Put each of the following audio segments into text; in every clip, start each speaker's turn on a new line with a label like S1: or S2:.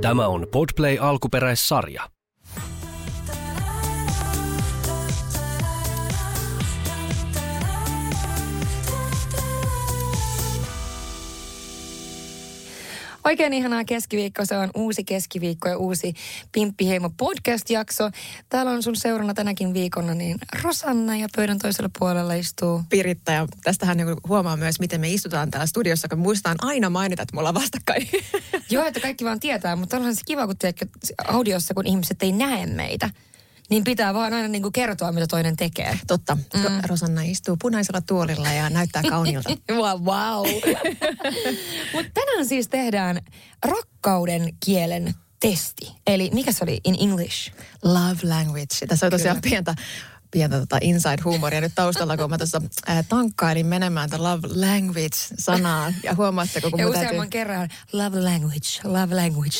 S1: Tämä on Podplay alkuperäissarja.
S2: Oikein ihanaa keskiviikko. Se on uusi keskiviikko ja uusi Pimppiheimo podcast-jakso. Täällä on sun seurana tänäkin viikonna niin Rosanna ja pöydän toisella puolella istuu
S3: Piritta ja tästähän niin huomaa myös, miten me istutaan täällä studiossa, kun muistaan aina mainita, että mulla on vastakkain.
S2: Joo, että kaikki vaan tietää, mutta on se kiva, kun tiedätkö, audiossa, kun ihmiset ei näe meitä. Niin pitää vaan aina niin kuin kertoa, mitä toinen tekee.
S3: Totta. Mm. Rosanna istuu punaisella tuolilla ja näyttää kauniilta.
S2: wow. wow. Mutta tänään siis tehdään rakkauden kielen testi. Eli mikä se oli in English?
S3: Love language. Tässä on tosiaan pientä pientä tota inside-huumoria nyt taustalla, kun mä tuossa äh, tankkailin menemään tätä love language-sanaa. Ja huomaatteko, kun
S2: ja
S3: mun
S2: useamman
S3: täytyy...
S2: kerran love language, love language.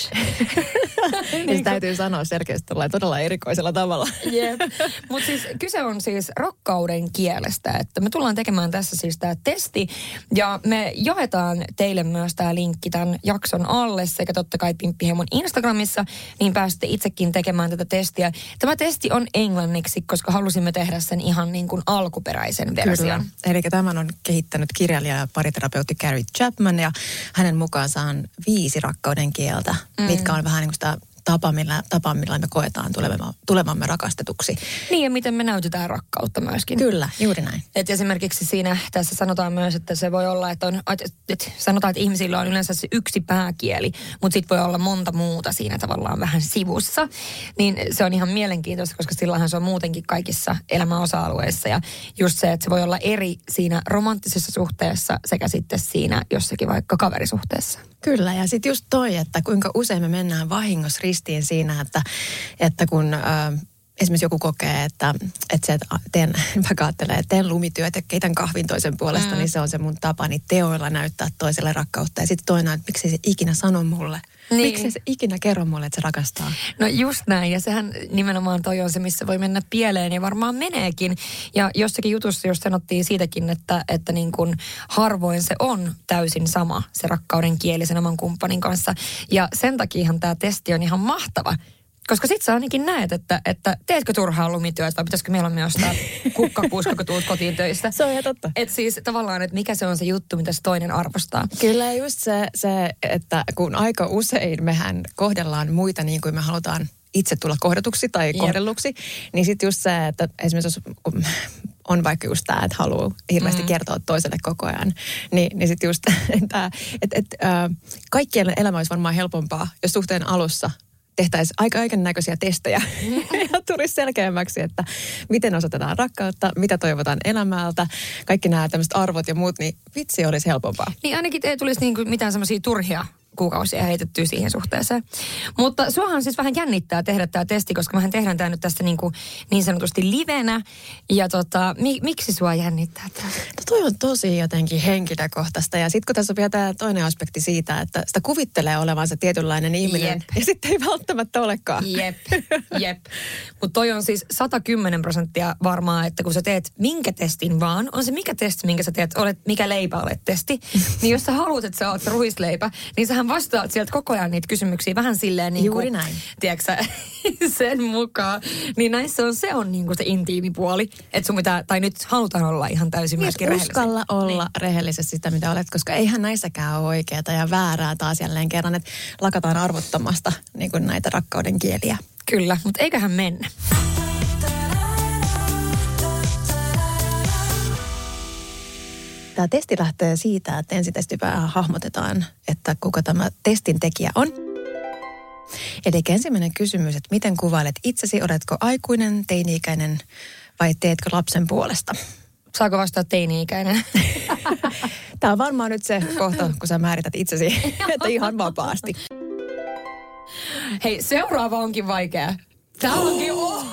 S3: niin täytyy sanoa selkeästi todella erikoisella tavalla.
S2: Jep. Mutta siis kyse on siis rakkauden kielestä, että me tullaan tekemään tässä siis tämä testi ja me jaetaan teille myös tämä linkki tämän jakson alle sekä totta kai Pimppiheimon Instagramissa, niin pääsette itsekin tekemään tätä testiä. Tämä testi on englanniksi, koska halusimme tehdä sen ihan niin kuin alkuperäisen version.
S3: Kyllä. Eli tämän on kehittänyt kirjailija ja pariterapeutti Carrie Chapman ja hänen mukaansa on viisi rakkauden kieltä, mm. mitkä on vähän niin kuin sitä tapa, millä, tapa, millä me koetaan tulevamme, tulevamme rakastetuksi.
S2: Niin ja miten me näytetään rakkautta myöskin.
S3: Kyllä, juuri näin.
S2: Et esimerkiksi siinä tässä sanotaan myös, että se voi olla, että, on, että sanotaan, että ihmisillä on yleensä se yksi pääkieli, mutta sitten voi olla monta muuta siinä tavallaan vähän sivussa. Niin se on ihan mielenkiintoista, koska sillähän se on muutenkin kaikissa elämän osa-alueissa. Ja just se, että se voi olla eri siinä romanttisessa suhteessa sekä sitten siinä jossakin vaikka kaverisuhteessa.
S3: Kyllä, ja sitten just toi, että kuinka usein me mennään vahingossa ristiin siinä, että, että kun... Äh, esimerkiksi joku kokee, että, että se, että teen, vaikka ajattelee, että teen lumityöt ja keitän kahvin toisen puolesta, mm. niin se on se mun tapa niin teoilla näyttää toiselle rakkautta. Ja sitten toinen, että miksi se ikinä sano mulle. Niin. Miksi se ikinä kerro mulle, että se rakastaa?
S2: No just näin, ja sehän nimenomaan toi on se, missä voi mennä pieleen, ja varmaan meneekin. Ja jossakin jutussa just sanottiin siitäkin, että, että niin kuin harvoin se on täysin sama, se rakkauden kieli sen oman kumppanin kanssa. Ja sen takiahan tämä testi on ihan mahtava, koska sit sä ainakin näet, että, että teetkö turhaa lumityötä vai pitäisikö mieluummin ostaa kukkapuuska, kun tulet kotiin töistä.
S3: Se on ihan totta.
S2: Et siis tavallaan, että mikä se on se juttu, mitä se toinen arvostaa.
S3: Kyllä just se, se, että kun aika usein mehän kohdellaan muita niin kuin me halutaan itse tulla kohdatuksi tai kohdelluksi, niin sitten just se, että esimerkiksi jos on vaikka just tämä, että haluaa hirveästi mm. kertoa toiselle koko ajan, niin, niin sitten just tämä, että et, äh, kaikkien elämä olisi varmaan helpompaa, jos suhteen alussa tehtäisiin aika kaiken näköisiä testejä ja tulisi selkeämmäksi, että miten osoitetaan rakkautta, mitä toivotaan elämältä, kaikki nämä tämmöiset arvot ja muut, niin vitsi olisi helpompaa.
S2: Niin ainakin ei tulisi niinku mitään semmoisia turhia kuukausia heitettyä siihen suhteeseen. Mutta suohan siis vähän jännittää tehdä tämä testi, koska mehän tehdään tämä nyt tässä niin, kuin niin sanotusti livenä. Ja tota, mi, miksi sua jännittää tämä?
S3: No toi on tosi jotenkin henkilökohtaista. Ja sitten kun tässä on vielä tämä toinen aspekti siitä, että sitä kuvittelee olevansa tietynlainen ihminen. Jep. Ja sitten ei välttämättä olekaan.
S2: Jep, jep. Mutta toi on siis 110 prosenttia varmaa, että kun sä teet minkä testin vaan, on se mikä testi, minkä sä teet, olet, mikä leipä olet testi. niin jos sä haluat, että sä oot ruisleipä, niin sähän vastaat sieltä koko ajan niitä kysymyksiä vähän silleen niin
S3: Juuri näin.
S2: Tiedätkö, sen mukaan. Niin näissä on, se on niin kuin se intiimi puoli. Että sun pitää, tai nyt halutaan olla ihan täysin niin, myöskin rehellisiä.
S3: uskalla olla niin. rehellisesti sitä, mitä olet, koska eihän näissäkään ole oikeaa ja väärää taas jälleen kerran, että lakataan arvottamasta niin kuin näitä rakkauden kieliä.
S2: Kyllä, mutta eiköhän mennä.
S3: Tämä testi lähtee siitä, että ensin vähän hahmotetaan, että kuka tämä testin tekijä on. Eli ensimmäinen kysymys, että miten kuvailet itsesi, oletko aikuinen, teini-ikäinen vai teetkö lapsen puolesta?
S2: Saako vastata teini-ikäinen?
S3: Tämä on varmaan nyt se kohta, kun sä määrität itsesi, että ihan vapaasti.
S2: Hei, seuraava onkin vaikea. Tämä onkin... Oh.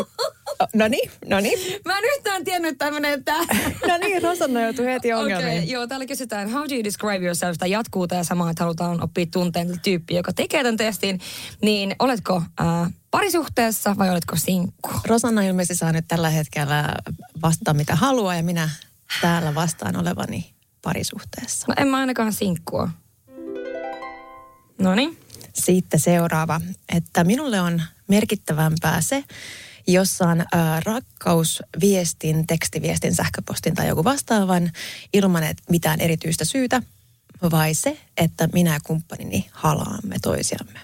S3: No niin, no niin.
S2: Mä en yhtään tiennyt, että
S3: no niin, Rosanna joutui heti ongelmiin.
S2: Okay, joo, täällä kysytään, how do you describe yourself? Tämä jatkuu tämä sama, että halutaan oppia tunteen tyyppi, joka tekee tämän testin. Niin oletko äh, parisuhteessa vai oletko sinkku?
S3: Rosanna ilmeisesti saa nyt tällä hetkellä vastata mitä haluaa ja minä täällä vastaan olevani parisuhteessa.
S2: No en mä ainakaan sinkkua. No niin.
S3: Sitten seuraava, että minulle on merkittävämpää se, jos saan ää, rakkausviestin, tekstiviestin, sähköpostin tai joku vastaavan ilman et mitään erityistä syytä, vai se, että minä ja kumppanini halaamme toisiamme.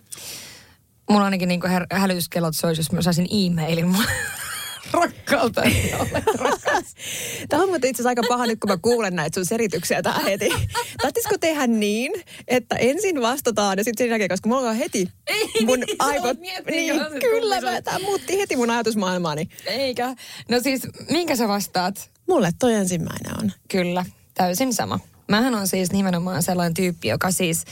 S2: Mulla ainakin niin hä- hälytyskellot soisi, jos mä saisin e-mailin mun rakkautta.
S3: Tämä on muuten itse asiassa aika paha nyt, kun mä kuulen näitä sun selityksiä tähän heti. Tarvitsisiko tehdä niin, että ensin vastataan ja sitten sen jälkeen, koska mulla on heti
S2: Ei,
S3: mun
S2: niin,
S3: aivot... Niin, kyllä, mä, tämä muutti heti mun ajatusmaailmaani.
S2: Eikä. No siis, minkä sä vastaat?
S3: Mulle toi ensimmäinen on.
S2: Kyllä, täysin sama. Mähän on siis nimenomaan sellainen tyyppi, joka siis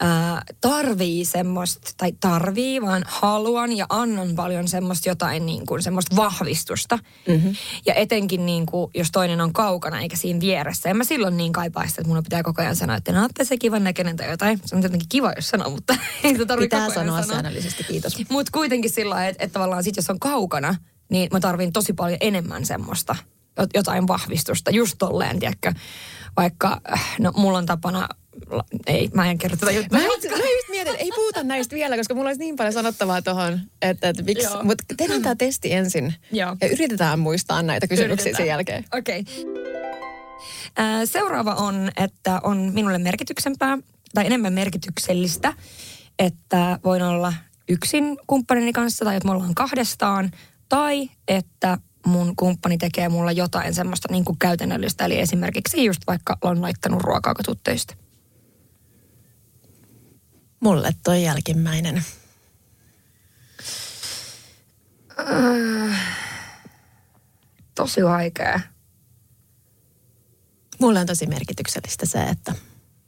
S2: ää, tarvii semmoista, tai tarvii, vaan haluan ja annan paljon semmoista jotain niin kuin semmoista vahvistusta. Mm-hmm. Ja etenkin niin kuin, jos toinen on kaukana eikä siinä vieressä. En mä silloin niin kaipaa sitä, että mun pitää koko ajan sanoa, että no se kivan näköinen tai jotain. Se on tietenkin kiva, jos sanoo, mutta ei sitä tarvitse
S3: Pitää
S2: koko ajan
S3: sanoa
S2: sanoa.
S3: säännöllisesti, kiitos.
S2: Mutta kuitenkin sillä lailla, että, että tavallaan sit jos on kaukana, niin mä tarvin tosi paljon enemmän semmoista jot- jotain vahvistusta. Just tolleen, tiedätkö. Vaikka, äh, no mulla on tapana, ei, mä en kerro tätä juttua.
S3: Mä just, mä just mietin, että ei puhuta näistä vielä, koska mulla olisi niin paljon sanottavaa tuohon, että, että miksi. Mutta tehdään tämä testi ensin
S2: Joo.
S3: ja yritetään muistaa näitä kysymyksiä sen
S2: Yritetään.
S3: jälkeen.
S2: Okei. Okay. Seuraava on, että on minulle merkityksempää tai enemmän merkityksellistä, että voin olla yksin kumppanini kanssa tai että me ollaan kahdestaan tai että mun kumppani tekee mulla jotain semmoista niin kuin käytännöllistä. Eli esimerkiksi just vaikka on laittanut ruokaa.
S3: Mulle toi jälkimmäinen.
S2: Tosi vaikea.
S3: Mulle on tosi merkityksellistä se, että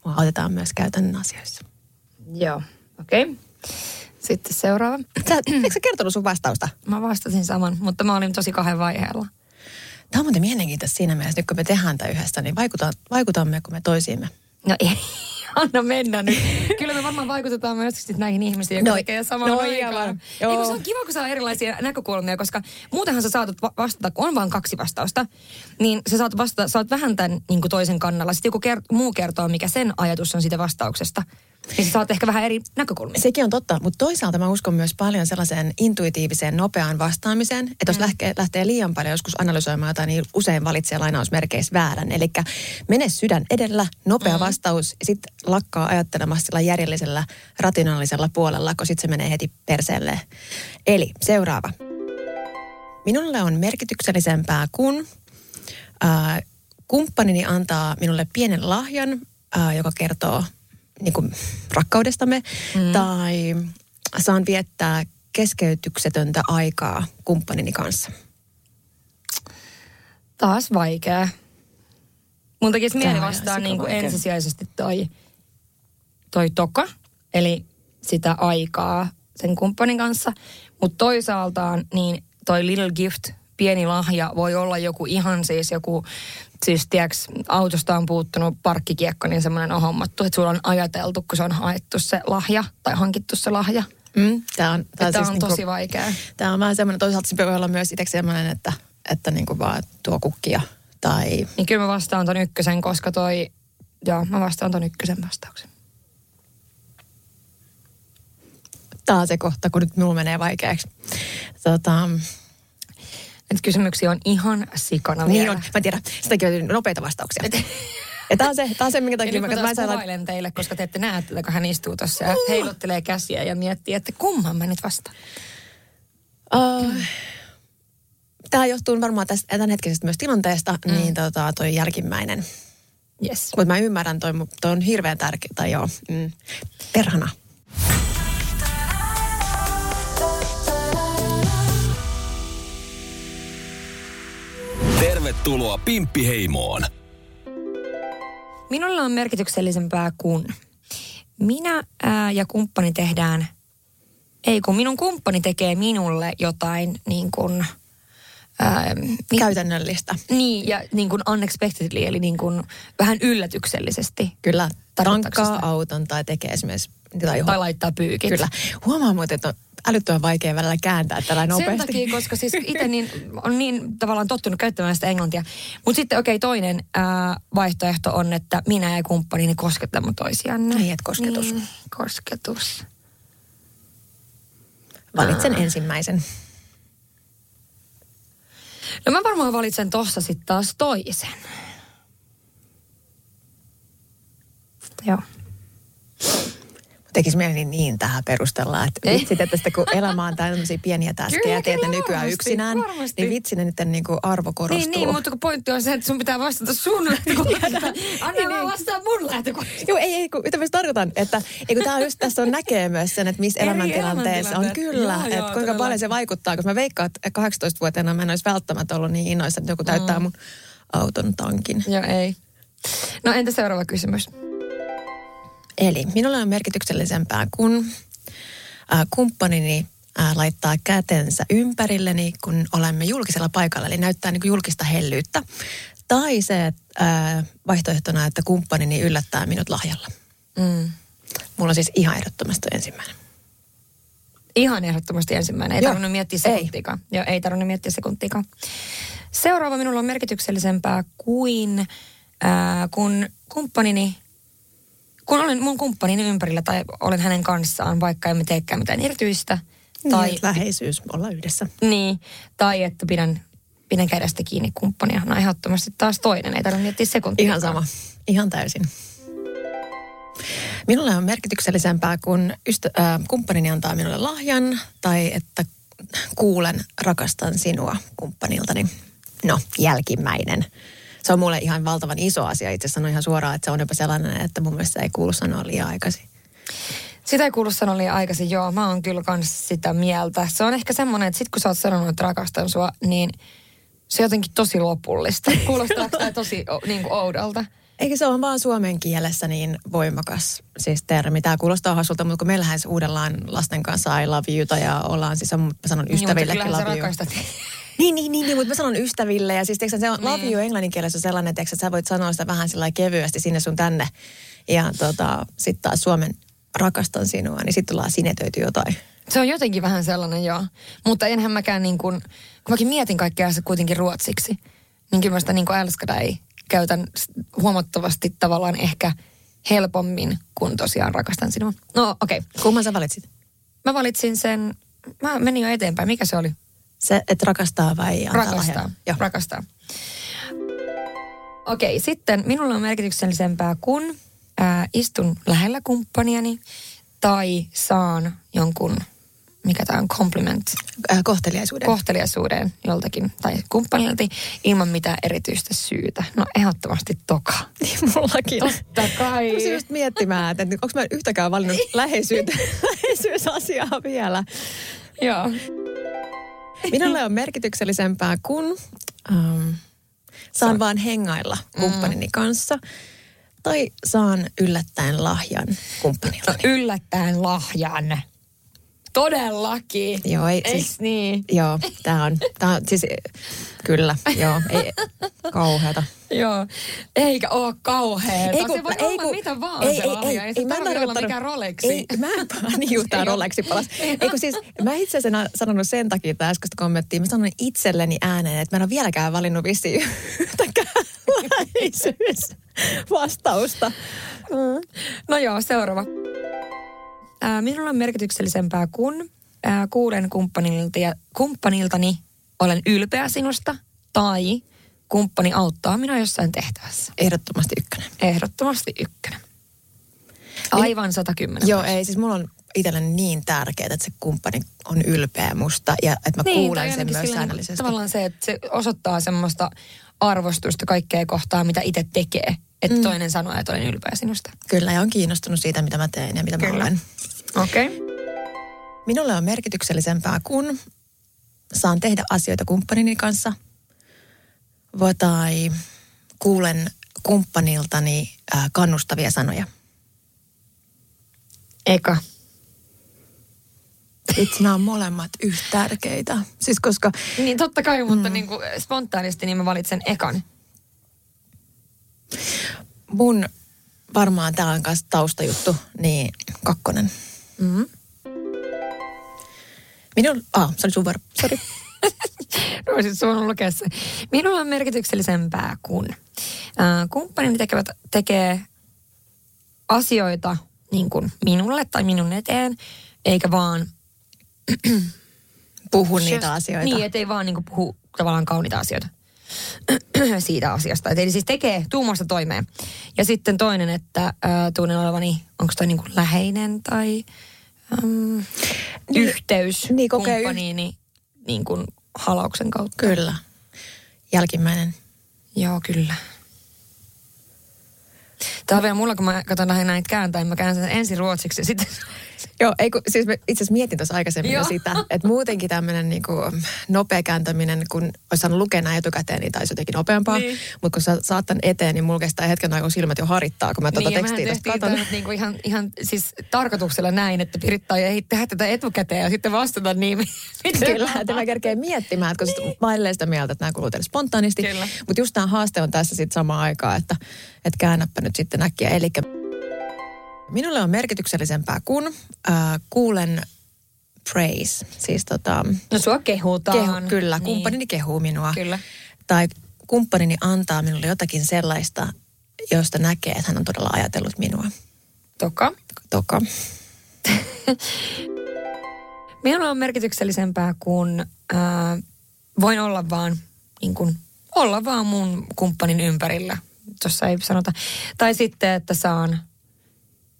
S3: mua autetaan myös käytännön asioissa.
S2: Joo, okei. Okay. Sitten seuraava.
S3: Sä, eikö sä kertonut sun vastausta?
S2: Mä vastasin saman, mutta mä olin tosi kahden vaiheella.
S3: Tämä on muuten mielenkiintoista siinä mielessä, nyt kun me tehdään tämä yhdessä, niin vaikuta, vaikutamme me toisiimme.
S2: No ei, anna mennä nyt. Kyllä me varmaan vaikutetaan myös sit näihin ihmisiin, jotka
S3: No,
S2: tekee samaan
S3: no
S2: aikaan.
S3: Joo.
S2: se on kiva, kun saa erilaisia näkökulmia, koska muutenhan sä saatat va- vastata, kun on vain kaksi vastausta, niin sä saat vastata, sä oot vähän tämän niin toisen kannalla. Sitten joku ker- muu kertoo, mikä sen ajatus on siitä vastauksesta. Niin sä saat ehkä vähän eri näkökulmia.
S3: Sekin on totta, mutta toisaalta mä uskon myös paljon sellaiseen intuitiiviseen, nopeaan vastaamiseen, että jos mm. lähtee, lähtee liian paljon joskus analysoimaan jotain, niin usein valitsee lainausmerkeissä väärän. Eli mene sydän edellä, nopea mm. vastaus, ja sitten lakkaa ajattelemassa sillä järjellisellä, rationaalisella puolella, kun sitten se menee heti perseelle. Eli seuraava. Minulle on merkityksellisempää, kun ää, kumppanini antaa minulle pienen lahjan, ää, joka kertoo niin kuin, rakkaudestamme, mm. tai saan viettää keskeytyksetöntä aikaa kumppanini kanssa.
S2: Taas vaikea. Mun tekisi mieli vastaa niin kuin ensisijaisesti toi, toi toka, eli sitä aikaa sen kumppanin kanssa. Mutta toisaaltaan niin toi little gift, pieni lahja, voi olla joku ihan siis joku, siis tiedäks, autosta on puuttunut parkkikiekko, niin semmoinen on hommattu, että sulla on ajateltu, kun se on haettu se lahja tai hankittu se lahja.
S3: Mm, tämä on, tää
S2: Tämä on
S3: niinku-
S2: tosi vaikea.
S3: Tämä on vähän semmoinen, toisaalta se voi olla myös itse semmoinen, että, että niin kuin vaan tuo kukkia tai
S2: Niin kyllä mä vastaan ton ykkösen, koska toi, joo, mä vastaan ton ykkösen vastauksen.
S3: taas se kohta, kun nyt minulla menee vaikeaksi. Tota,
S2: Nyt kysymyksiä on ihan sikana
S3: niin
S2: vielä.
S3: on, mä tiedän, sitäkin on nopeita vastauksia. Ja tämä on se, tää on se minkä
S2: Ja
S3: takia
S2: nyt
S3: mä,
S2: mä
S3: mä lait-
S2: kuvailen teille, koska te ette näe tätä, kun hän istuu tuossa ja heiluttelee käsiä ja miettii, että kumman mä nyt vastaan.
S3: Uh, Tämä johtuu varmaan tästä tämänhetkisestä myös tilanteesta, mm. niin tota, toi jälkimmäinen.
S2: Yes.
S3: Mutta mä ymmärrän, toi, toi on hirveän tärkeä, tai joo, mm, perhana.
S1: Tervetuloa Pimppiheimoon.
S2: Minulla on merkityksellisempää kuin minä ää, ja kumppani tehdään, ei kun minun kumppani tekee minulle jotain niin kuin, ää, mi-
S3: Käytännöllistä.
S2: niin, ja niin kuin unexpectedly, eli niin kuin vähän yllätyksellisesti.
S3: Kyllä, tankkaa auton tai tekee esimerkiksi tai,
S2: Tai laittaa pyykit.
S3: Kyllä. Huomaa muuten, että on älyttömän vaikea välillä kääntää tällä
S2: Sen
S3: nopeasti.
S2: takia, koska siis itse niin, on niin tavallaan tottunut käyttämään sitä englantia. Mutta sitten okei, okay, toinen ää, vaihtoehto on, että minä ja kumppanini kosketamme toisianne.
S3: Niin, että kosketus.
S2: Niin, kosketus.
S3: Valitsen ensimmäisen.
S2: No mä varmaan valitsen tossa sitten taas toisen. Joo.
S3: Tekisi mieli niin tähän perustella, että vitsit, että sitten kun elämä on tämmöisiä pieniä täskejä ja teet ne nykyään
S2: varmasti,
S3: yksinään,
S2: varmasti.
S3: niin vitsi ne nyt niin kuin arvo korostuu.
S2: Niin, niin, mutta kun pointti on se, että sun pitää vastata sun lähtökohdasta. Anna mä vastaan mun lähtökohdasta.
S3: Joo, ei, ei, kun, mitä mä just tarkoitan, että ei, kun tää on just, tässä on näkee myös sen, että missä elämäntilanteessa on kyllä,
S2: Joo,
S3: että
S2: joo,
S3: kuinka
S2: todella.
S3: paljon se vaikuttaa, koska mä veikkaan, että 18-vuotiaana mä en olisi välttämättä ollut niin innoissa, että joku täyttää
S2: Mm.
S3: mun auton tankin.
S2: Joo, ei. No entä seuraava kysymys?
S3: Eli minulle on merkityksellisempää, kun äh, kumppanini äh, laittaa kätensä ympärilleni, kun olemme julkisella paikalla, eli näyttää niin kuin julkista hellyyttä. Tai se että, äh, vaihtoehtona, että kumppanini yllättää minut lahjalla.
S2: Mm.
S3: Mulla on siis ihan ehdottomasti ensimmäinen.
S2: Ihan ehdottomasti ensimmäinen. Ei
S3: Joo.
S2: tarvinnut miettiä
S3: Ei.
S2: sekuntiikaan. Joo, ei tarvinnut miettiä sekuntiikaan. Seuraava minulla on merkityksellisempää kuin ää, kun kumppanini, kun olen mun kumppanin ympärillä tai olen hänen kanssaan, vaikka emme teekään mitään erityistä.
S3: Tai
S2: Tai,
S3: niin, läheisyys, olla yhdessä.
S2: niin, tai että pidän, pidän kädestä kiinni kumppania. No ehdottomasti taas toinen, ei tarvitse miettiä sekuntiikaan.
S3: Ihan sama. Ihan täysin. Minulle on merkityksellisempää, kun ystä, äh, kumppanini antaa minulle lahjan tai että kuulen rakastan sinua kumppaniltani. No, jälkimmäinen. Se on mulle ihan valtavan iso asia. Itse sanon ihan suoraan, että se on jopa sellainen, että mun mielestä ei kuulu sanoa liian aikaisin.
S2: Sitä ei kuulu sanoa liian aikaisin, joo. Mä oon kyllä kans sitä mieltä. Se on ehkä semmoinen, että sit kun sä oot sanonut, että rakastan sua, niin se on jotenkin tosi lopullista. Kuulostaako tämä tosi niin kuin oudolta?
S3: Eikä se ole vaan suomen kielessä niin voimakas siis termi. Tämä kuulostaa hassulta, mutta kun meillähän uudellaan lasten kanssa I love you ja ollaan siis, mä sanon ystävillekin
S2: Niin,
S3: love you. Niin, niin, niin, niin, mutta mä sanon ystäville ja siis tiiäksä, se on
S2: Niin.
S3: love you englannin kielessä on sellainen, tiiäksä, että sä voit sanoa sitä vähän sillä kevyesti sinne sun tänne. Ja tota, sitten taas suomen rakastan sinua, niin sitten tullaan sinetöity jotain.
S2: Se on jotenkin vähän sellainen, joo. Mutta enhän mäkään niin kuin, kun mäkin mietin kaikkea se kuitenkin ruotsiksi, niin kyllä mä sitä niin kuin ei käytän huomattavasti tavallaan ehkä helpommin kuin tosiaan rakastan sinua. No okei, okay.
S3: Kumman sä valitsit?
S2: mä valitsin sen, mä menin jo eteenpäin. Mikä se oli?
S3: Se, että rakastaa vai antaa
S2: Rakastaa.
S3: lahjan? Joo.
S2: Rakastaa. Okei, sitten minulla on merkityksellisempää, kun ää, istun lähellä kumppaniani tai saan jonkun, mikä tämä on, compliment,
S3: Äh, kohteliaisuuden.
S2: kohteliaisuuden joltakin tai kumppanilta ilman mitään erityistä syytä. No ehdottomasti toka.
S3: Mullakin.
S2: Totta kai.
S3: Rupesin just miettimään, että onko mä yhtäkään valinnut läheisyyttä, läheisyysasiaa vielä.
S2: Joo.
S3: Minulle on merkityksellisempää, kun ähm, saan vaan hengailla kumppanini kanssa. Tai saan yllättäen lahjan kumppanilta.
S2: Yllättäen lahjan. Todellakin.
S3: Joo, ei
S2: Eiks
S3: siis,
S2: niin?
S3: joo, tää on, tää on siis, kyllä, joo, ei, kauheata.
S2: Joo, eikä oo kauheeta.
S3: Ei kun-
S2: se voi
S3: ei
S2: olla
S3: kun-
S2: mitä vaan
S3: ei,
S2: se
S3: ei,
S2: lahja.
S3: ei,
S2: se
S3: ei, mä
S2: tarvitse olla mikään Rolexi.
S3: Ei, mä en niin just tää Rolexi palas. Ei kun siis, mä itse asiassa sanonut sen takia tätä äskeistä kommenttia. Mä sanoin itselleni ääneen, että mä en ole vieläkään valinnut vissiin yhtäkään läheisyysvastausta.
S2: No joo, seuraava. Ää, minulla on merkityksellisempää, kun ää, kuulen kumppanilta ja, kumppaniltani olen ylpeä sinusta tai kumppani auttaa minua jossain tehtävässä.
S3: Ehdottomasti ykkönen.
S2: Ehdottomasti ykkönen. Aivan 110.
S3: Joo, ei siis mulla on itselleni niin tärkeää, että se kumppani on ylpeä musta ja että mä
S2: Niin,
S3: kuulen sen myös säännöllisesti.
S2: Tavallaan se, että se osoittaa semmoista arvostusta kaikkea kohtaa, mitä itse tekee. Että mm. toinen sanoo, että olen ylpeä sinusta.
S3: Kyllä, ja on kiinnostunut siitä, mitä mä teen ja mitä mä
S2: Kyllä.
S3: olen.
S2: Okei. Okay.
S3: Minulle on merkityksellisempää, kun saan tehdä asioita kumppanini kanssa tai kuulen kumppaniltani äh, kannustavia sanoja.
S2: Eka.
S3: Itse nämä on molemmat yhtä tärkeitä. Siis koska
S2: Niin totta kai, mutta mm. niin kuin spontaanisti niin mä valitsen ekan.
S3: mun varmaan tämä on kanssa taustajuttu, niin kakkonen.
S2: Mm.
S3: Minun, ah, se oli sun vuoro. Sori.
S2: No olisit suonut lukea se. Minulla on merkityksellisempää, kun äh, kumppanini tekevät, tekee asioita niin kuin minulle tai minun eteen, eikä vaan
S3: Puhu
S2: Just-
S3: niitä asioita.
S2: Niin, ettei vaan niinku puhu tavallaan kauniita asioita siitä asiasta. Et eli siis tekee tuumasta toimeen. Ja sitten toinen, että äh, tunnen olevani, onko toi niinku läheinen tai äm,
S3: Niin-
S2: yhteys
S3: niin,
S2: kumppaniini niin kuin halauksen kautta.
S3: Kyllä. Jälkimmäinen.
S2: Joo, kyllä. Tämä on vielä mulla, kun mä katson lähinnä näitä kääntäen, mä käännän sen ensin ruotsiksi ja sitten...
S3: Joo, ei kun, siis itse asiassa mietin tuossa aikaisemmin jo
S2: Joo.
S3: sitä, että muutenkin tämmöinen niinku nopea kääntäminen, kun olisi saanut lukea nämä etukäteen, niin taisi jotenkin nopeampaa.
S2: Niin.
S3: Mutta kun sä saat tän eteen, niin mulla kestää hetken aikaa, kun silmät jo harittaa, kun mä tuota
S2: niin,
S3: tekstiä tuosta katon.
S2: tämä niinku ihan, ihan siis tarkoituksella näin, että Piritta ei tehdä tätä etukäteen ja sitten vastata niin.
S3: Kyllä, että mä kerkeen miettimään, että koska niin. mä sitä mieltä, että nämä kuluu teille spontaanisti. Mutta just tämä haaste on tässä sitten samaan aikaan, että, että käännäpä nyt sitten äkkiä. Eli minulle on merkityksellisempää, kun äh, kuulen praise. Siis tota,
S2: No sua kehutaan.
S3: kehu, kyllä,
S2: Niin.
S3: kumppanini kehuu minua.
S2: Kyllä.
S3: Tai kumppanini antaa minulle jotakin sellaista, josta näkee, että hän on todella ajatellut minua.
S2: Toka.
S3: Toka.
S2: Minulle on merkityksellisempää, kun ää, voin olla vaan, niin kuin, olla vaan mun kumppanin ympärillä. Tuossa ei sanota. Tai sitten, että saan,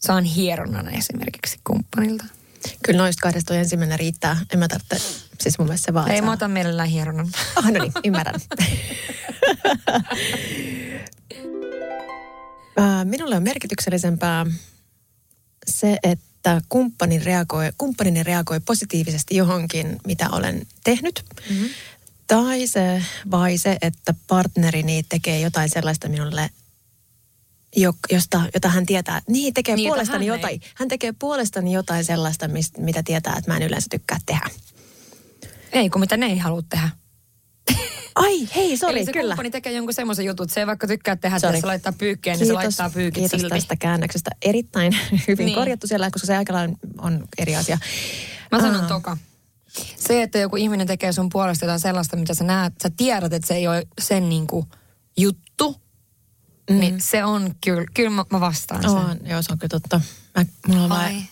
S2: saan hieronnan esimerkiksi kumppanilta.
S3: Kyllä noista kahdesta ensimmäinen riittää. En mä tarvitse, siis mun mielestä se vaan
S2: Ei, mä otan mielellään hieronnan.
S3: Ah, no niin, ymmärrän. Minulle on merkityksellisempää se, että kumppani reagoi, kumppanini reagoi positiivisesti johonkin, mitä olen tehnyt. Mm-hmm. Tai se, vai se, että partnerini tekee jotain sellaista minulle, josta, jota hän tietää, niin tekee
S2: Niin, jota
S3: puolestani
S2: hän
S3: jotain.
S2: ei.
S3: Hän tekee puolestani jotain sellaista, mist, mitä tietää, että mä en yleensä tykkää tehdä.
S2: Ei, kun mitä ne ei halua tehdä.
S3: Ai, hei, sori,
S2: Eli se
S3: kyllä.
S2: kumppani tekee jonkun semmoisen jutun, että se ei vaikka tykkää tehdä, että
S3: Sorry.
S2: se laittaa pyykkeen, niin se laittaa pyykit
S3: kiitos
S2: silti.
S3: tästä käännöksestä. Erittäin hyvin
S2: Niin.
S3: korjattu siellä, koska se aika lailla on eri asia.
S2: Mä sanon
S3: Aa.
S2: toka. Se, että joku ihminen tekee sun puolesta jotain sellaista, mitä sä näet, sä tiedät, että se ei ole sen niinku juttu, mm. niin se on kyllä, kyllä mä, mä vastaan sen.
S3: On, joo, se on kyllä totta. Mä, mulla on
S2: Ai.
S3: vaan,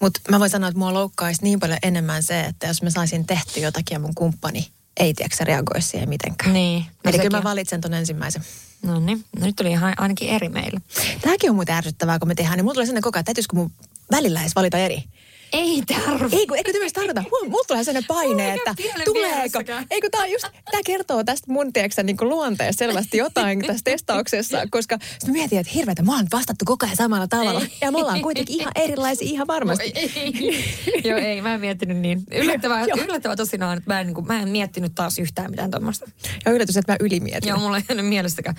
S3: mutta mä voin sanoa, että mua loukkaisi niin paljon enemmän se, että jos mä saisin tehty jotakin ja mun kumppani ei tiedä, se reagoisi siihen mitenkään.
S2: Niin. No
S3: Eli kyllä mä valitsen ton ensimmäisen.
S2: No niin, no nyt tuli ihan ainakin eri meillä.
S3: Tämäkin on muuten ärsyttävää, kun me tehdään, niin mulla tulee sellainen koko ajan, että täytyisikö mun välillä edes valita eri.
S2: Ei tarvi.
S3: Ei kun, eikö tämmöistä tarkoita? Huom, mulla tulee sellainen paine, että tuleeko.
S2: vieressäkään.
S3: Ei kun tää on just, tää kertoo tästä mun tiedätkö, niin luonteesta selvästi jotain tässä testauksessa, koska sit mä mietin, että hirveätä, mä oon vastattu koko ajan samalla tavalla.
S2: Ei.
S3: Ja me ollaan kuitenkin ihan erilaisia ihan varmasti.
S2: Ei. Joo, ei, mä en miettinyt niin. Yllättävää, yllättävää tosinaan, että mä en, niin kuin, mä en miettinyt taas yhtään mitään tuommoista.
S3: Ja yllätys, että mä ylimietin.
S2: Joo, mulla ei ole mielestäkään.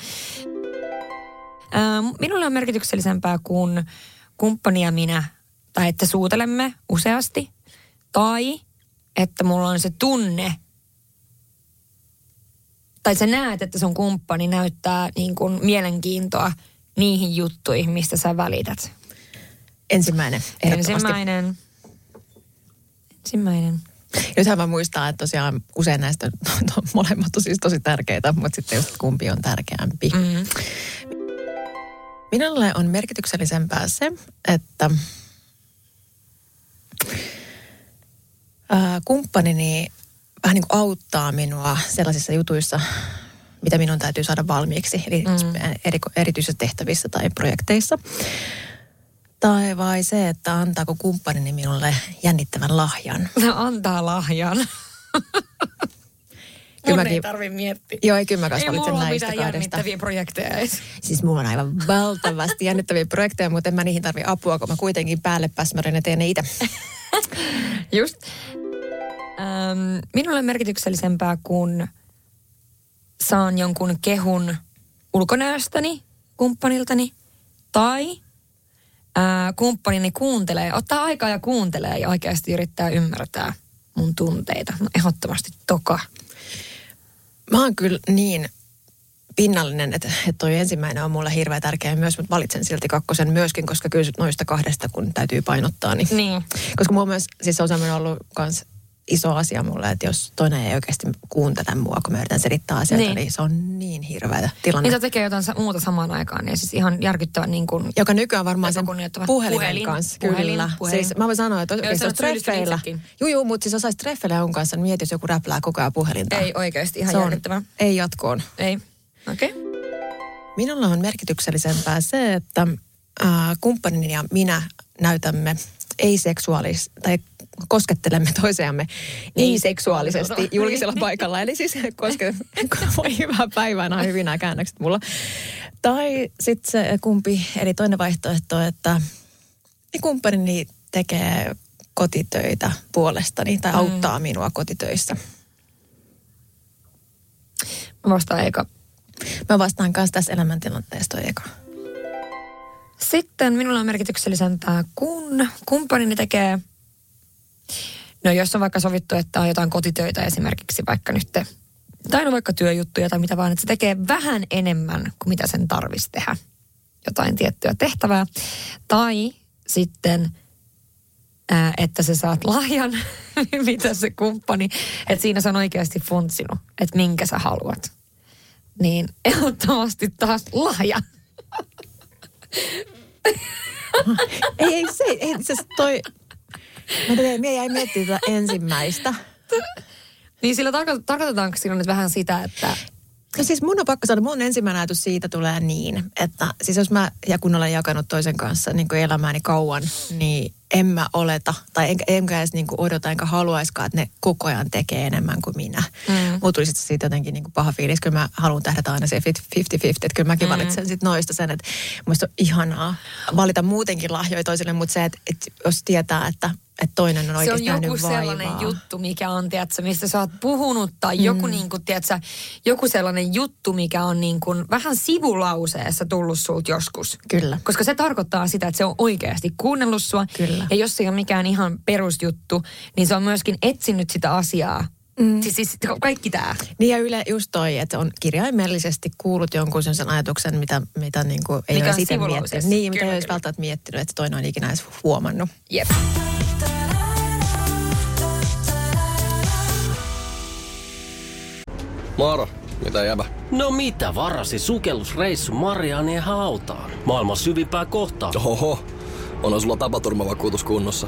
S2: Ähm, minulle on merkityksellisempää kuin kumppani ja minä, tai että suutelemme useasti, tai että mulla on se tunne, tai sä näet, että sun kumppani näyttää niin kuin mielenkiintoa niihin juttuihin, mistä sä välität.
S3: Ensimmäinen.
S2: Ensimmäinen. Ensimmäinen.
S3: Nythän mä muistaa, että tosiaan usein näistä molemmat on siis tosi tärkeitä, mutta sitten just kumpi on tärkeämpi.
S2: Mm.
S3: Minulle on merkityksellisempää se, että ää, kumppanini vähän niin kuin auttaa minua sellaisissa jutuissa, mitä minun täytyy saada valmiiksi, eli mm. eri, erityisissä tehtävissä tai projekteissa. Tai vai se, että antaako kumppanini minulle jännittävän lahjan.
S2: No, antaa lahjan.
S3: Kyllä
S2: Mun ei
S3: mäkin-
S2: tarvi miettiä.
S3: Joo, ei kyllä mä
S2: Ei mulla
S3: näistä
S2: mitään
S3: kahdesta.
S2: jännittäviä projekteja edes.
S3: Siis mulla on aivan valtavasti jännittäviä projekteja, mutta en mä niihin tarvi apua, kun mä kuitenkin päälle päsmärän ja teen ne itse.
S2: Just. Ähm, minulle on merkityksellisempää, kun saan jonkun kehun ulkonäöstäni, kumppaniltani, tai ää, kumppanini kuuntelee, ottaa aikaa ja kuuntelee ja oikeasti yrittää ymmärtää mun tunteita. No, ehdottomasti toka.
S3: Mä oon kyllä niin pinnallinen, että, että toi ensimmäinen on mulle hirveän tärkeä myös, mutta valitsen silti kakkosen myöskin, koska kyllä noista kahdesta, kun täytyy painottaa, niin...
S2: Niin.
S3: Koska mulla myös, siis on ollut kans iso asia mulle, että jos toinen ei oikeasti kuuntele mua, kun mä yritän selittää asioita, niin,
S2: Niin.
S3: niin se on niin hirveä tilanne.
S2: Niitä tekee jotain muuta samaan aikaan, niin siis ihan järkyttävän niin kuin,
S3: Joka nykyään varmaan sen puhelimen
S2: Puhelin,
S3: kanssa,
S2: puhelin,
S3: kyllä.
S2: puhelin.
S3: Siis mä voin sanoa, että jos
S2: oot syyllistynyt
S3: treffeillä, juu, juu, mutta siis jos olisi treffeillä jonkun kanssa, niin mieti, jos joku räplää koko ajan puhelinta.
S2: ei oikeasti ihan
S3: se on,
S2: järkyttävää.
S3: ei jatkoon.
S2: Ei, okei. Okay.
S3: Minulla on merkityksellisempää se, että äh, kumppanini ja minä näytämme ei-seksuaalis tai koskettelemme toisiamme ei-seksuaalisesti julkisella paikalla. Eli siis koske, voi hyvää päivää, nämä on hyvin nämä käännökset mulla. Tai sitten se kumpi, eli toinen vaihtoehto, että kumppanini tekee kotitöitä puolestani tai auttaa minua kotitöissä.
S2: Mä vastaan eka.
S3: Mä vastaan kanssa tässä elämäntilanteessa toi eka.
S2: Sitten minulla on merkityksellisempää, kun kumppanini tekee, no jos on vaikka sovittu, että on jotain kotitöitä esimerkiksi vaikka nyt, tai no vaikka työjuttuja tai mitä vaan, että se tekee vähän enemmän kuin mitä sen tarvitsisi tehdä. Jotain tiettyä tehtävää. Tai sitten, ää, että sä saat lahjan, mitä se kumppani, että siinä se on oikeasti funtsinut, että minkä sä haluat. Niin ehdottomasti taas lahja.
S3: Ei, ei se, ei se toi... Mä tein, minä jäin miettimään tätä ensimmäistä.
S2: Niin sillä tarko- tarkoitetaanko sillä nyt vähän sitä, että
S3: No siis mun on pakko sanoa, mun ensimmäinen ajatus siitä tulee niin, että siis jos mä ja kun olen jakanut toisen kanssa niin kuin elämääni kauan, niin en mä oleta tai enkä, enkä edes niin kuin odota enkä haluaiskaan, että ne koko ajan tekee enemmän kuin minä. Mm. Mulla tuli sitten siitä jotenkin niin kuin paha fiilis, kyllä mä haluan tähdätä aina se 50-50, että kyllä mäkin mm. valitsen sitten noista sen, että musta on ihanaa valita muutenkin lahjoja toisille, mutta se, että, että jos tietää, että, että toinen on
S2: se on
S3: oikeasti
S2: joku sellainen
S3: vaivaa.
S2: juttu, mikä on, tiedätkö, mistä sä oot puhunut, tai mm. joku, niin kuin, tiedätkö, joku sellainen juttu, mikä on niin kuin, vähän sivulauseessa tullut sulta joskus.
S3: Kyllä.
S2: Koska se tarkoittaa sitä, että se on oikeasti kuunnellut sua.
S3: Kyllä.
S2: Ja jos se ei ole mikään ihan perusjuttu, niin se on myöskin etsinyt sitä asiaa. Mm. Siis, siis kaikki tämä.
S3: Niin ja Yle just toi, että on kirjaimellisesti kuullut jonkun sen ajatuksen, mitä, mitä niin kuin ei
S2: Mikä
S3: ole itse miettinyt. Niin, mitä
S2: Kyllä,
S3: ei olisi välttämättä miettinyt, että toinen on ikinä edes huomannut.
S2: Jep.
S1: Moro, mitä jäbä?
S4: No mitä varasi sukellusreissu Marianien hautaan? Maailman syvimpää kohtaa.
S1: Oho, on sulla tapaturmavakuutus kunnossa.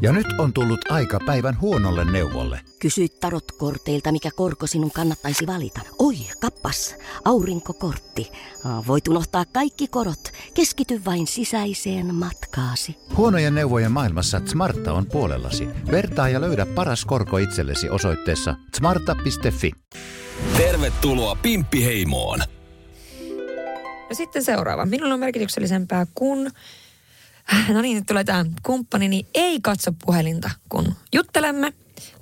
S5: Ja nyt on tullut aika päivän huonolle neuvolle.
S6: Kysy tarotkorteilta, mikä korko sinun kannattaisi valita. Oi, kappas, aurinkokortti. Voit unohtaa kaikki korot. Keskity vain sisäiseen matkaasi.
S5: Huonojen neuvojen maailmassa Smarta on puolellasi. Vertaa ja löydä paras korko itsellesi osoitteessa smarta.fi.
S1: Tervetuloa Pimppiheimoon.
S2: Ja sitten seuraava. Minulla on merkityksellisempää, kun... No niin, nyt tulee tämä kumppanini ei katso puhelinta, kun juttelemme.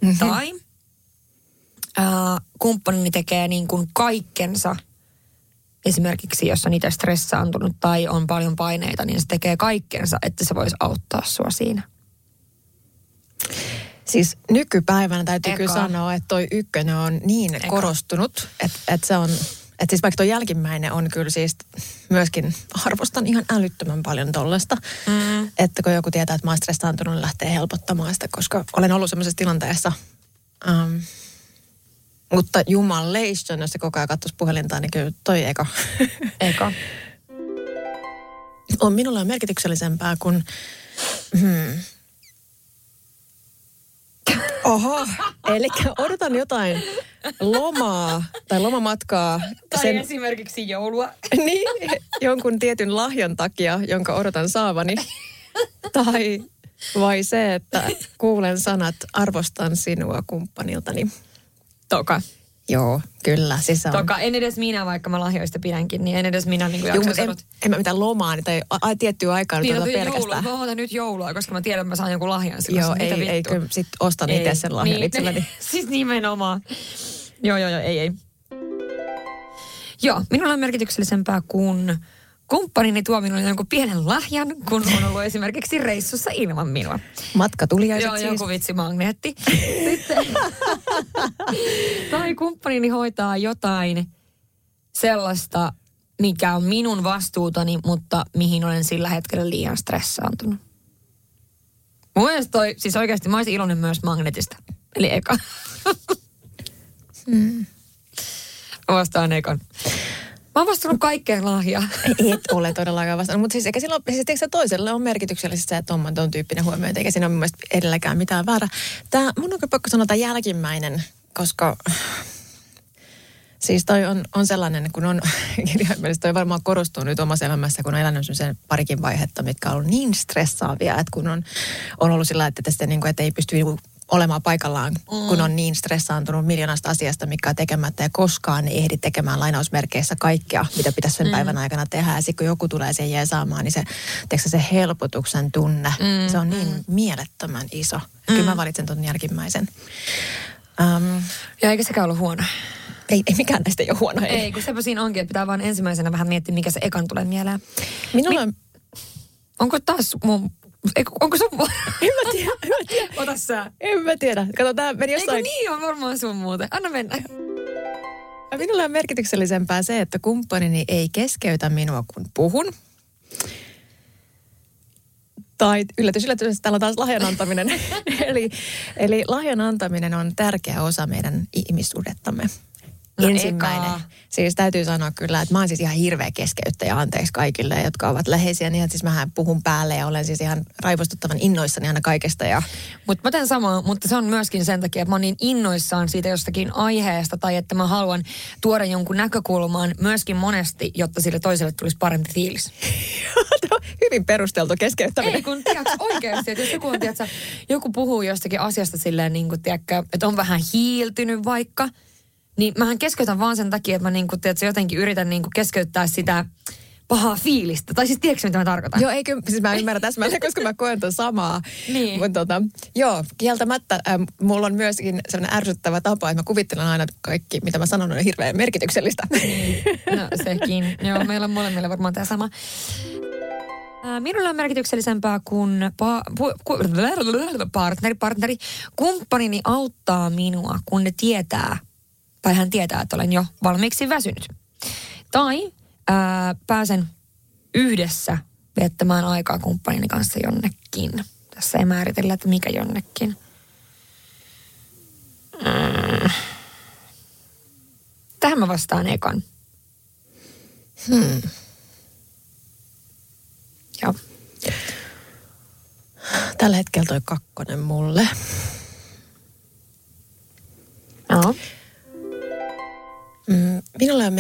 S2: Mm-hmm. Tai äh, kumppanini tekee niin kuin kaikkensa. Esimerkiksi jos on itse stressaantunut tai on paljon paineita, niin se tekee kaikkensa, että se voisi auttaa sua siinä.
S3: Siis nykypäivänä täytyy
S2: Eka.
S3: kyllä sanoa, että toi ykkönen on niin
S2: Eka.
S3: korostunut, että, että se on... Että siis vaikka tuo jälkimmäinen on kyllä siis myöskin, arvostan ihan älyttömän paljon tollasta. Mm. Että kun joku tietää, että mä oon stressaantunut, niin lähtee helpottamaan sitä, koska olen ollut semmoisessa tilanteessa. Um, mutta jumalation, jos se koko ajan katsoisi puhelintaan, niin kyllä toi eka.
S2: Eka.
S3: on minulle merkityksellisempää kuin... Hmm. Oho, eli odotan jotain lomaa tai lomamatkaa.
S2: Tai
S3: sen,
S2: esimerkiksi joulua.
S3: niin, jonkun tietyn lahjan takia, jonka odotan saavani. Tai vai se, että kuulen sanat arvostan sinua kumppaniltani.
S2: Toka.
S3: Joo, kyllä. Siis on.
S2: Toka, en edes minä, vaikka mä lahjoista pidänkin, niin en edes minä niin kuin
S3: mutta en,
S2: sanot.
S3: en mä mitään lomaa, niin tai a, a, tiettyä aikaa
S2: Niin,
S3: tuota
S2: no, joulua.
S3: pelkästään.
S2: Mä ootan nyt joulua, koska mä tiedän, että mä saan jonkun lahjan silloin.
S3: Joo, ei, ei, kyllä sit ostan itse sen lahjan
S2: niin,
S3: itselleni.
S2: siis nimenomaan. Joo, joo, joo, ei, ei. Joo, minulla on merkityksellisempää kuin kumppanini tuo minulle jonkun pienen lahjan, kun on ollut esimerkiksi reissussa ilman minua.
S3: Matka tuli
S2: Joo,
S3: siis.
S2: joku vitsi magneetti. Sitten, tai kumppanini hoitaa jotain sellaista, mikä on minun vastuutani, mutta mihin olen sillä hetkellä liian stressaantunut. Mun mielestä toi, siis oikeasti mä olisin iloinen myös magnetista. Eli eka. Mm. Vastaan ekan. Mä oon vastannut kaikkeen lahjaa.
S3: Et ole todellakaan vastannut. Mutta siis eikä silloin, siis sä, toiselle on merkityksellistä se, että on ton tyyppinen huomiointi, eikä siinä ole mun mielestä edelläkään mitään väärää. Tämä, mun on pakko sanoa jälkimmäinen, koska Siis toi on, on sellainen, kun on, kirjaimellisesti toi varmaan korostuu nyt omassa elämässä, kun on elänyt sen parikin vaihetta, mitkä on ollut niin stressaavia, että kun on, on ollut sillä, että, tästä, niin kuin, että ei pysty niin kuin olemaan paikallaan, mm. kun on niin stressaantunut miljoonasta asiasta, mikä on tekemättä ja koskaan ei ehdi tekemään lainausmerkeissä kaikkea, mitä pitäisi sen mm. päivän aikana tehdä. Ja sitten kun joku tulee siihen jeesaamaan, niin se, tiedätkö, se helpotuksen tunne, mm. se on niin mm. mielettömän iso. Mm. Kyllä mä valitsen tuon jälkimmäisen. Um,
S2: ja eikä sekään ollut huono.
S3: Ei, ei mikään näistä ei ole huono.
S2: Ei, kun sepä siinä onkin, että pitää vaan ensimmäisenä vähän miettiä, mikä se ekan tulee mieleen.
S3: Minulla
S2: Mi- Onko taas mun Eiku, onko sun...
S3: En mä tiedä, en mä tiedä.
S2: Ota sä.
S3: En mä tiedä. Kato, tää meni jossain...
S2: Eikö niin on varmaan sun muuten? Anna mennä.
S3: Minulle on merkityksellisempää se, että kumppanini ei keskeytä minua, kun puhun. Tai yllätys, yllätys, täällä on taas lahjan antaminen. eli, eli lahjan antaminen on tärkeä osa meidän ihmissuhdettamme. No ensimmäinen. Eka. Siis täytyy sanoa kyllä, että mä oon siis ihan hirveä keskeyttäjä anteeksi kaikille, jotka ovat läheisiä. Niin siis mä puhun päälle ja olen siis ihan raivostuttavan innoissani aina kaikesta. Ja...
S2: Mutta mä teen samaa, mutta se on myöskin sen takia, että mä oon niin innoissaan siitä jostakin aiheesta tai että mä haluan tuoda jonkun näkökulmaan myöskin monesti, jotta sille toiselle tulisi parempi fiilis.
S3: Hyvin perusteltu keskeyttäminen.
S2: Ei kun tiedätkö, oikeasti, että jos joku, on, tiedätkö, joku puhuu jostakin asiasta silleen, niin kuin, tiedätkö, että on vähän hiiltynyt vaikka – niin mähän keskeytän vaan sen takia, että mä niinku, tiedätkö, jotenkin yritän niinku keskeyttää sitä pahaa fiilistä. Tai siis tiedätkö, mitä mä tarkoitan?
S3: Joo, eikö, siis mä ymmärrän täsmälleen, koska mä koen ton samaa.
S2: niin.
S3: Mutta tota, joo, kieltämättä äh, mulla on myöskin sellainen ärsyttävä tapa, että mä kuvittelen aina, että kaikki, mitä mä sanon, on hirveän merkityksellistä.
S2: no sekin. Joo, meillä on molemmilla varmaan tämä sama. Minulla on merkityksellisempää, kun pa- pu- ku- partneri, partneri, kumppanini auttaa minua, kun ne tietää, tai hän tietää, että olen jo valmiiksi väsynyt. Tai ää, pääsen yhdessä viettämään aikaa kumppanini kanssa jonnekin. Tässä ei määritellä, että mikä jonnekin. Mm. Tähän mä vastaan ekan.
S3: Hmm.
S2: Joo.
S3: Tällä hetkellä toi kakkonen mulle.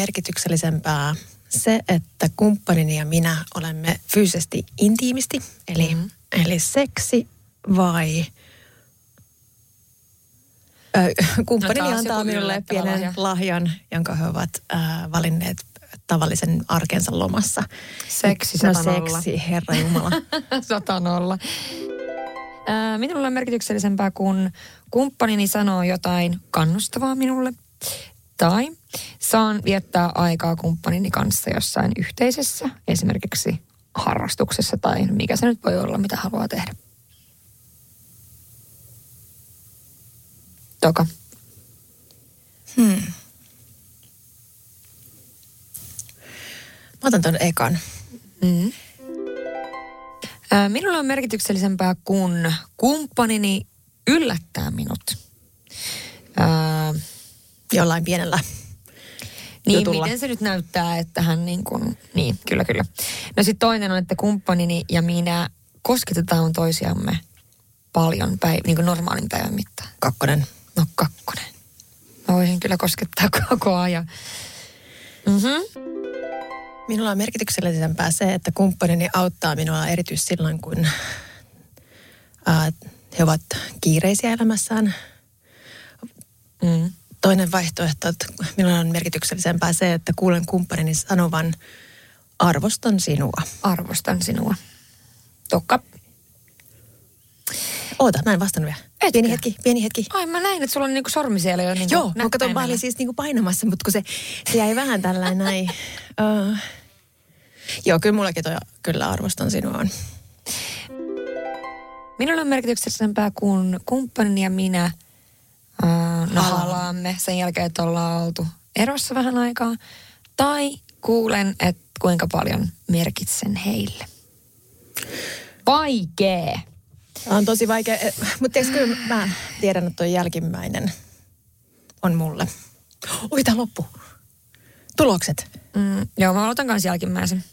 S3: Merkityksellisempää se, että kumppanini ja minä olemme fyysisesti intiimisti, eli, mm. eli seksi vai ö, kumppanini no, antaa minulle pienen lahja. lahjan, jonka he ovat äh, valinneet tavallisen arkensa lomassa.
S2: Seksi,
S3: no seksi, herra Jumala.
S2: Satan olla. minulle on merkityksellisempää, kun kumppanini sanoo jotain kannustavaa minulle tai saan viettää aikaa kumppanini kanssa jossain yhteisessä, esimerkiksi harrastuksessa tai mikä se nyt voi olla, mitä haluaa tehdä. Toka.
S3: Hmm. Mä otan ton ekan.
S2: Mm. Minulla on merkityksellisempää, kun kumppanini yllättää minut. Ää,
S3: Jollain pienellä
S2: niin, jutulla. miten se nyt näyttää, että hän niin kuin, niin, kyllä, kyllä. No sitten toinen on, että kumppanini ja minä kosketetaan toisiamme paljon päiv- niin kuin normaalin päivän mittaan.
S3: Kakkonen.
S2: No kakkonen. Mä voisin kyllä koskettaa koko ajan. Mm-hmm.
S3: Minulla on merkityksellisempää se, että kumppanini auttaa minua erityisesti silloin, kun äh, he ovat kiireisiä elämässään.
S2: Mm.
S3: Toinen vaihtoehto, että minulla on merkityksellisempää se, että kuulen kumppanini sanovan, arvostan sinua.
S2: Arvostan sinua. Tokka.
S3: Oota, mä en vastannut vielä.
S2: Etkö?
S3: Pieni hetki, pieni hetki.
S2: Ai mä näin, että sulla on niinku sormi siellä jo niinku
S3: Joo, mä katson, mä olin siis niinku painamassa, mutta kun se, se jäi vähän tällainen näin. Uh, Joo, kyllä mullakin toi kyllä arvostan sinua on.
S2: Minulla on merkityksellisempää kuin kumppanini ja minä äh, no, halaamme sen jälkeen, että ollaan oltu erossa vähän aikaa. Tai kuulen, että kuinka paljon merkitsen heille. Vaikee.
S3: Tämä on tosi vaikea, eh, mutta kyllä mä tiedän, että toi jälkimmäinen on mulle. Oi, tää loppu. Tulokset.
S2: Mm, joo, mä aloitan kanssa jälkimmäisen.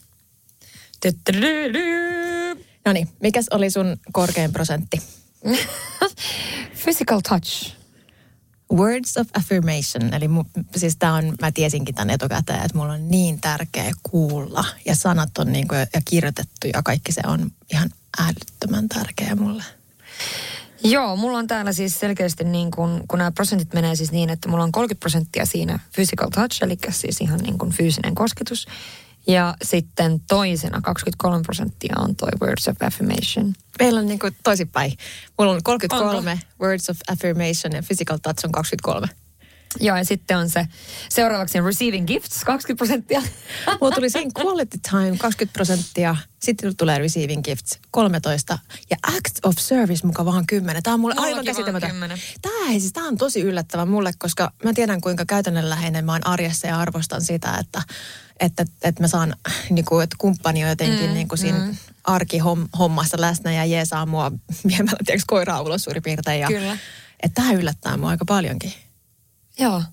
S3: No niin, mikäs oli sun korkein prosentti?
S2: Physical touch.
S3: Words of affirmation, eli mu, siis tää on, mä tiesinkin tämän etukäteen, että mulla on niin tärkeä kuulla ja sanat on niin kuin, ja kirjoitettu ja kaikki se on ihan älyttömän tärkeä mulle.
S2: Joo, mulla on täällä siis selkeästi niin kun, kun nämä prosentit menee siis niin, että mulla on 30 prosenttia siinä physical touch, eli siis ihan niin kuin fyysinen kosketus. Ja sitten toisena 23 prosenttia on toi words of affirmation.
S3: Meillä on niin kuin toisinpäin. Mulla on 33 Onko? words of affirmation ja physical touch on 23.
S2: Joo, ja sitten on se seuraavaksi on receiving gifts 20 prosenttia.
S3: Mulla tuli siinä quality time 20 prosenttia, sitten tulee receiving gifts 13 ja act of service muka vaan 10. Tämä on mulle aivan käsittämätön. Tämä, ei, siis, tämä on tosi yllättävä mulle, koska mä tiedän kuinka käytännönläheinen mä oon arjessa ja arvostan sitä, että, että, että mä saan, niin kuin, että kumppani on jotenkin mm, niin kuin siinä mm. arkihommassa läsnä ja jeesaa mua viemällä tiedätkö, koiraa ulos suurin piirtein. Ja,
S2: Kyllä.
S3: Että tämä yllättää mua aika paljonkin.
S2: Joo.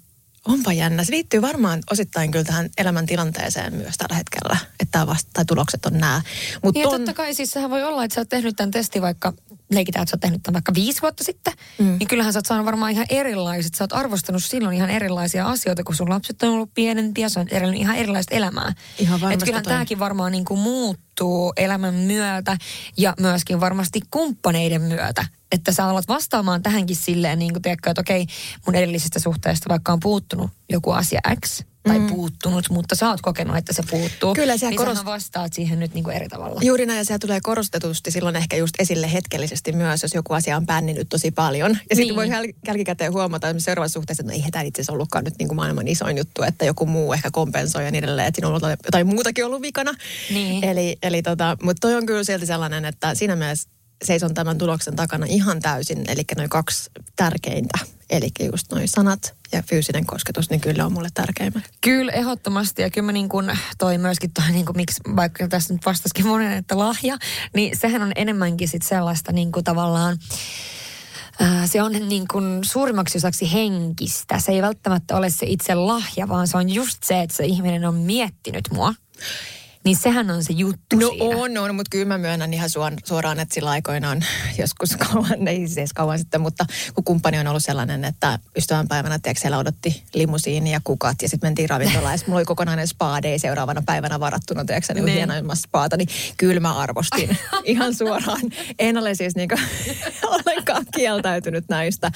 S3: Onpa jännä. Se liittyy varmaan osittain kyllä tähän elämäntilanteeseen myös tällä hetkellä, että tämä vasta, tai tulokset on nämä.
S2: Mut niin ton... totta kai siis sehän voi olla, että sä oot tehnyt tämän testin vaikka, leikitään, että sä oot tehnyt tämän vaikka viisi vuotta sitten, mm. niin kyllähän sä oot saanut varmaan ihan erilaiset, sä oot arvostanut silloin ihan erilaisia asioita, kun sun lapset on ollut pienempiä, se on ihan erilaista elämää.
S3: Ihan varmasti.
S2: Että kyllähän tämäkin varmaan niin kuin muuttuu elämän myötä ja myöskin varmasti kumppaneiden myötä että sä alat vastaamaan tähänkin silleen, niin kuin tiedätkö, että okei, mun edellisestä suhteesta vaikka on puuttunut joku asia X, tai mm. puuttunut, mutta sä oot kokenut, että se puuttuu.
S3: Kyllä,
S2: niin
S3: korost...
S2: vastaat siihen nyt niin kuin eri tavalla.
S3: Juuri näin, ja se tulee korostetusti silloin ehkä just esille hetkellisesti myös, jos joku asia on pänninyt tosi paljon. Ja sitten niin. voi jälkikäteen huomata että seuraavassa suhteessa, että no ei tämä itse asiassa ollutkaan nyt niin kuin maailman isoin juttu, että joku muu ehkä kompensoi ja niin edelleen, että siinä on ollut jotain muutakin ollut vikana.
S2: Niin.
S3: Eli, eli tota, mutta toi on kyllä silti sellainen, että siinä mielessä seison tämän tuloksen takana ihan täysin, eli noin kaksi tärkeintä. Eli just noin sanat ja fyysinen kosketus, niin kyllä on mulle tärkeimmät.
S2: Kyllä, ehdottomasti. Ja kyllä mä niin kuin toi myöskin toi, niin kuin, miksi vaikka tässä nyt vastasikin monen, että lahja, niin sehän on enemmänkin sit sellaista niin kuin tavallaan, se on niin kuin suurimmaksi osaksi henkistä. Se ei välttämättä ole se itse lahja, vaan se on just se, että se ihminen on miettinyt mua. Niin sehän on se juttu
S3: No
S2: siinä.
S3: on, on, mutta kyllä mä myönnän ihan suoraan, suoraan että sillä aikoinaan joskus kauan, ei siis kauan sitten, mutta kun kumppani on ollut sellainen, että ystävänpäivänä, tiedätkö, siellä odotti limusiini ja kukat ja sitten mentiin ravintolaan ja mulla oli kokonainen spa day seuraavana päivänä varattuna, tiedätkö, niin, niin. hienoimmassa spaata, niin kyllä mä arvostin ihan suoraan. En ole siis niin kuin, ollenkaan kieltäytynyt näistä.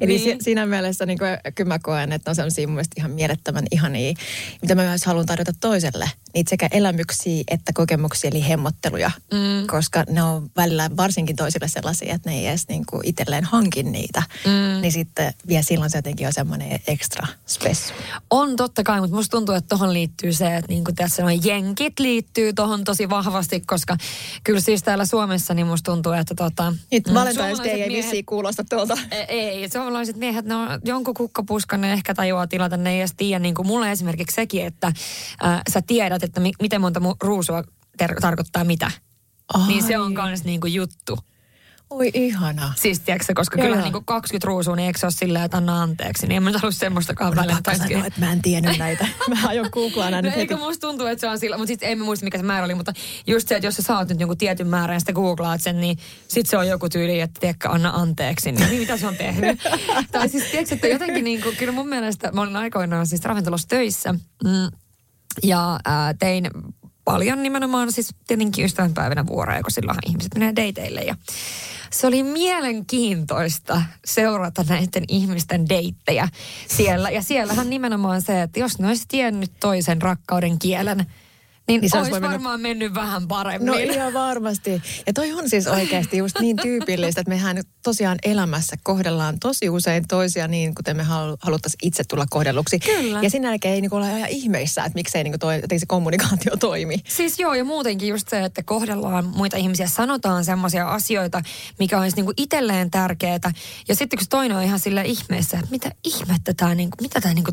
S3: Eli niin. si, siinä mielessä niin kuin, kyllä mä koen, että on sellaisia mun mielestä ihan mielettömän ihania, mitä mä myös haluan tarjota toiselle. Niitä sekä elämyksiä elämyksiä että kokemuksia, eli hemmotteluja, mm. koska ne on välillä varsinkin toisille sellaisia, että ne ei edes niin kuin itselleen hankin niitä. Mm. Niin sitten vielä silloin se jotenkin on semmoinen ekstra spessu.
S2: On totta kai, mutta musta tuntuu, että tuohon liittyy se, että niin kuin tässä noin jenkit liittyy tuohon tosi vahvasti, koska kyllä siis täällä Suomessa niin musta tuntuu, että tota...
S3: Nyt mm, Valentine's Day ei vissiin kuulosta tuolta.
S2: Ei, ei, suomalaiset miehet, ne on jonkun kukkapuskan, ne ehkä tajuaa tilata, ne ei edes tiedä. Niin kuin mulle esimerkiksi sekin, että äh, sä tiedät, että mi- miten monta mu- ruusua ter- tarkoittaa mitä. Ai. Niin se on myös niinku juttu.
S3: Oi ihana.
S2: Siis tiedätkö, koska kyllä niin kuin 20 ruusua, niin eikö se ole silleen, että anna anteeksi. Niin en mä halua semmoistakaan välillä.
S3: sanoa, että mä en tiennyt näitä. mä aion googlaa näin
S2: no eikö musta tuntuu, että se on sillä, mutta sitten ei mä muista mikä se määrä oli, mutta just se, että jos sä saat nyt jonkun tietyn määrän ja sitten googlaat sen, niin sitten se on joku tyyli, että tiedätkö, anna anteeksi. Niin, niin mitä se on tehnyt? tai siis tiedätkö, että jotenkin niin kuin, kyllä mun mielestä, mä olin aikoinaan siis ravintolassa töissä, mm, ja ää, tein paljon nimenomaan siis tietenkin ystävänpäivänä vuoroja, kun silloin ihmiset menee dateille. Ja se oli mielenkiintoista seurata näiden ihmisten deittejä siellä. Ja siellähän nimenomaan se, että jos ne olisi tiennyt toisen rakkauden kielen, niin,
S3: Niin se
S2: olisi
S3: voinut-
S2: varmaan mennyt vähän paremmin.
S3: No ihan varmasti. Ja toi on siis oikeasti just niin tyypillistä, että mehän tosiaan elämässä kohdellaan tosi usein toisia niin, kuten me halu- haluttaisiin itse tulla kohdelluksi.
S2: Kyllä.
S3: Ja sen jälkeen ei niin olla ihan ihmeissä, että miksei niin toi, se kommunikaatio toimi.
S2: Siis joo, ja muutenkin just se, että kohdellaan muita ihmisiä, sanotaan semmoisia asioita, mikä olisi niinku itselleen tärkeää. Ja sitten kun toinen on ihan sillä ihmeessä, että mitä ihmettä tämä, niinku, mitä tää niinku,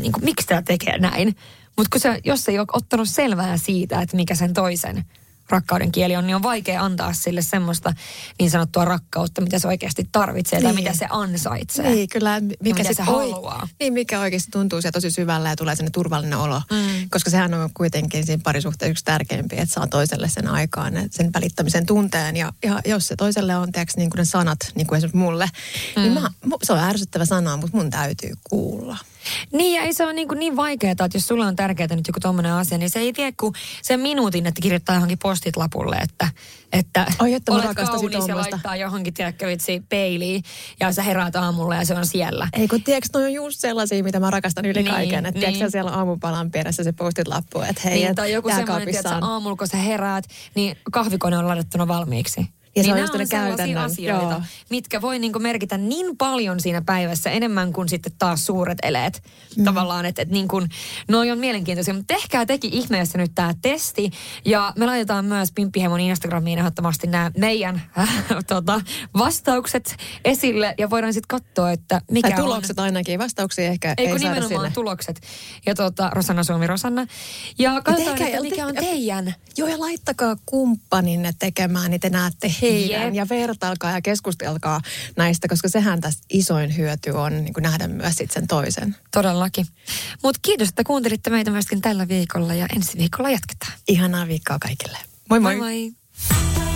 S2: niinku, miksi tämä tekee näin. Mutta kun se, jos ei ole ottanut selvää siitä, että mikä sen toisen rakkauden kieli on, niin on vaikea antaa sille semmoista niin sanottua rakkautta, mitä se oikeasti tarvitsee tai
S3: Niin.
S2: mitä se ansaitsee.
S3: Niin, kyllä. Mikä
S2: se
S3: oi-
S2: haluaa.
S3: Niin, mikä oikeasti tuntuu siellä tosi syvällä ja tulee sinne turvallinen olo. Mm. Koska sehän on kuitenkin siinä parisuhteessa yksi tärkeimpiä, että saa toiselle sen aikaan, sen välittämisen tunteen. Ja, ja jos se toiselle on, tiedätkö, niin kuin ne sanat, niin kuin esimerkiksi mulle, mm. niin mä, se on ärsyttävä sana, mutta mun täytyy kuulla.
S2: Niin ja ei se ole niin, kuin niin vaikeaa, että jos sulle on tärkeää nyt joku tommonen asia, niin se ei vie kuin sen minuutin, että kirjoittaa johonkin postit lapulle, että, että,
S3: Ai, että
S2: olet kaunis ja laittaa johonkin, tiedätkö, vitsi, peiliin ja sä heräät aamulla ja se on siellä.
S3: Ei kun tiedätkö, noi on just sellaisia, mitä mä rakastan yli
S2: Niin,
S3: kaiken. Että tiedätkö,
S2: niin.
S3: siellä aamupalan perässä se postit lappu, että hei,
S2: niin,
S3: et
S2: tai joku semmoinen, että aamulla kun sä heräät, niin kahvikone on ladattuna valmiiksi.
S3: Ja se
S2: niin
S3: on
S2: nämä
S3: ne
S2: sellaisia asioita,
S3: joo.
S2: mitkä voi niinku merkitä niin paljon siinä päivässä enemmän kuin sitten taas suuret eleet. Mm. Tavallaan, että et niin kuin, noi on mielenkiintoisia. Mutta tehkää teki ihmeessä nyt tämä testi. Ja me laitetaan myös Pimppihemon Instagramiin ehdottomasti nämä meidän äh, tota, vastaukset esille. Ja voidaan sitten katsoa, että mikä
S3: Tai
S2: on...
S3: tulokset ainakin, vastauksia ehkä
S2: Ei
S3: ei, saada
S2: nimenomaan
S3: sille.
S2: tulokset. Ja tota, Rosanna Suomi Rosanna. Ja katsotaan,
S3: tehkää-
S2: että mikä on teidän.
S3: Joo, ja laittakaa kumppaninne tekemään, niin te näette heidän.
S2: Jep.
S3: Ja vertailkaa ja keskustelkaa näistä, koska sehän tästä isoin hyöty on niin kuin nähdä myös sit sen toisen.
S2: Todellakin. Mutta kiitos, että kuuntelitte meitä myöskin tällä viikolla ja ensi viikolla jatketaan.
S3: Ihanaa viikkoa kaikille. Moi moi!
S2: moi. moi.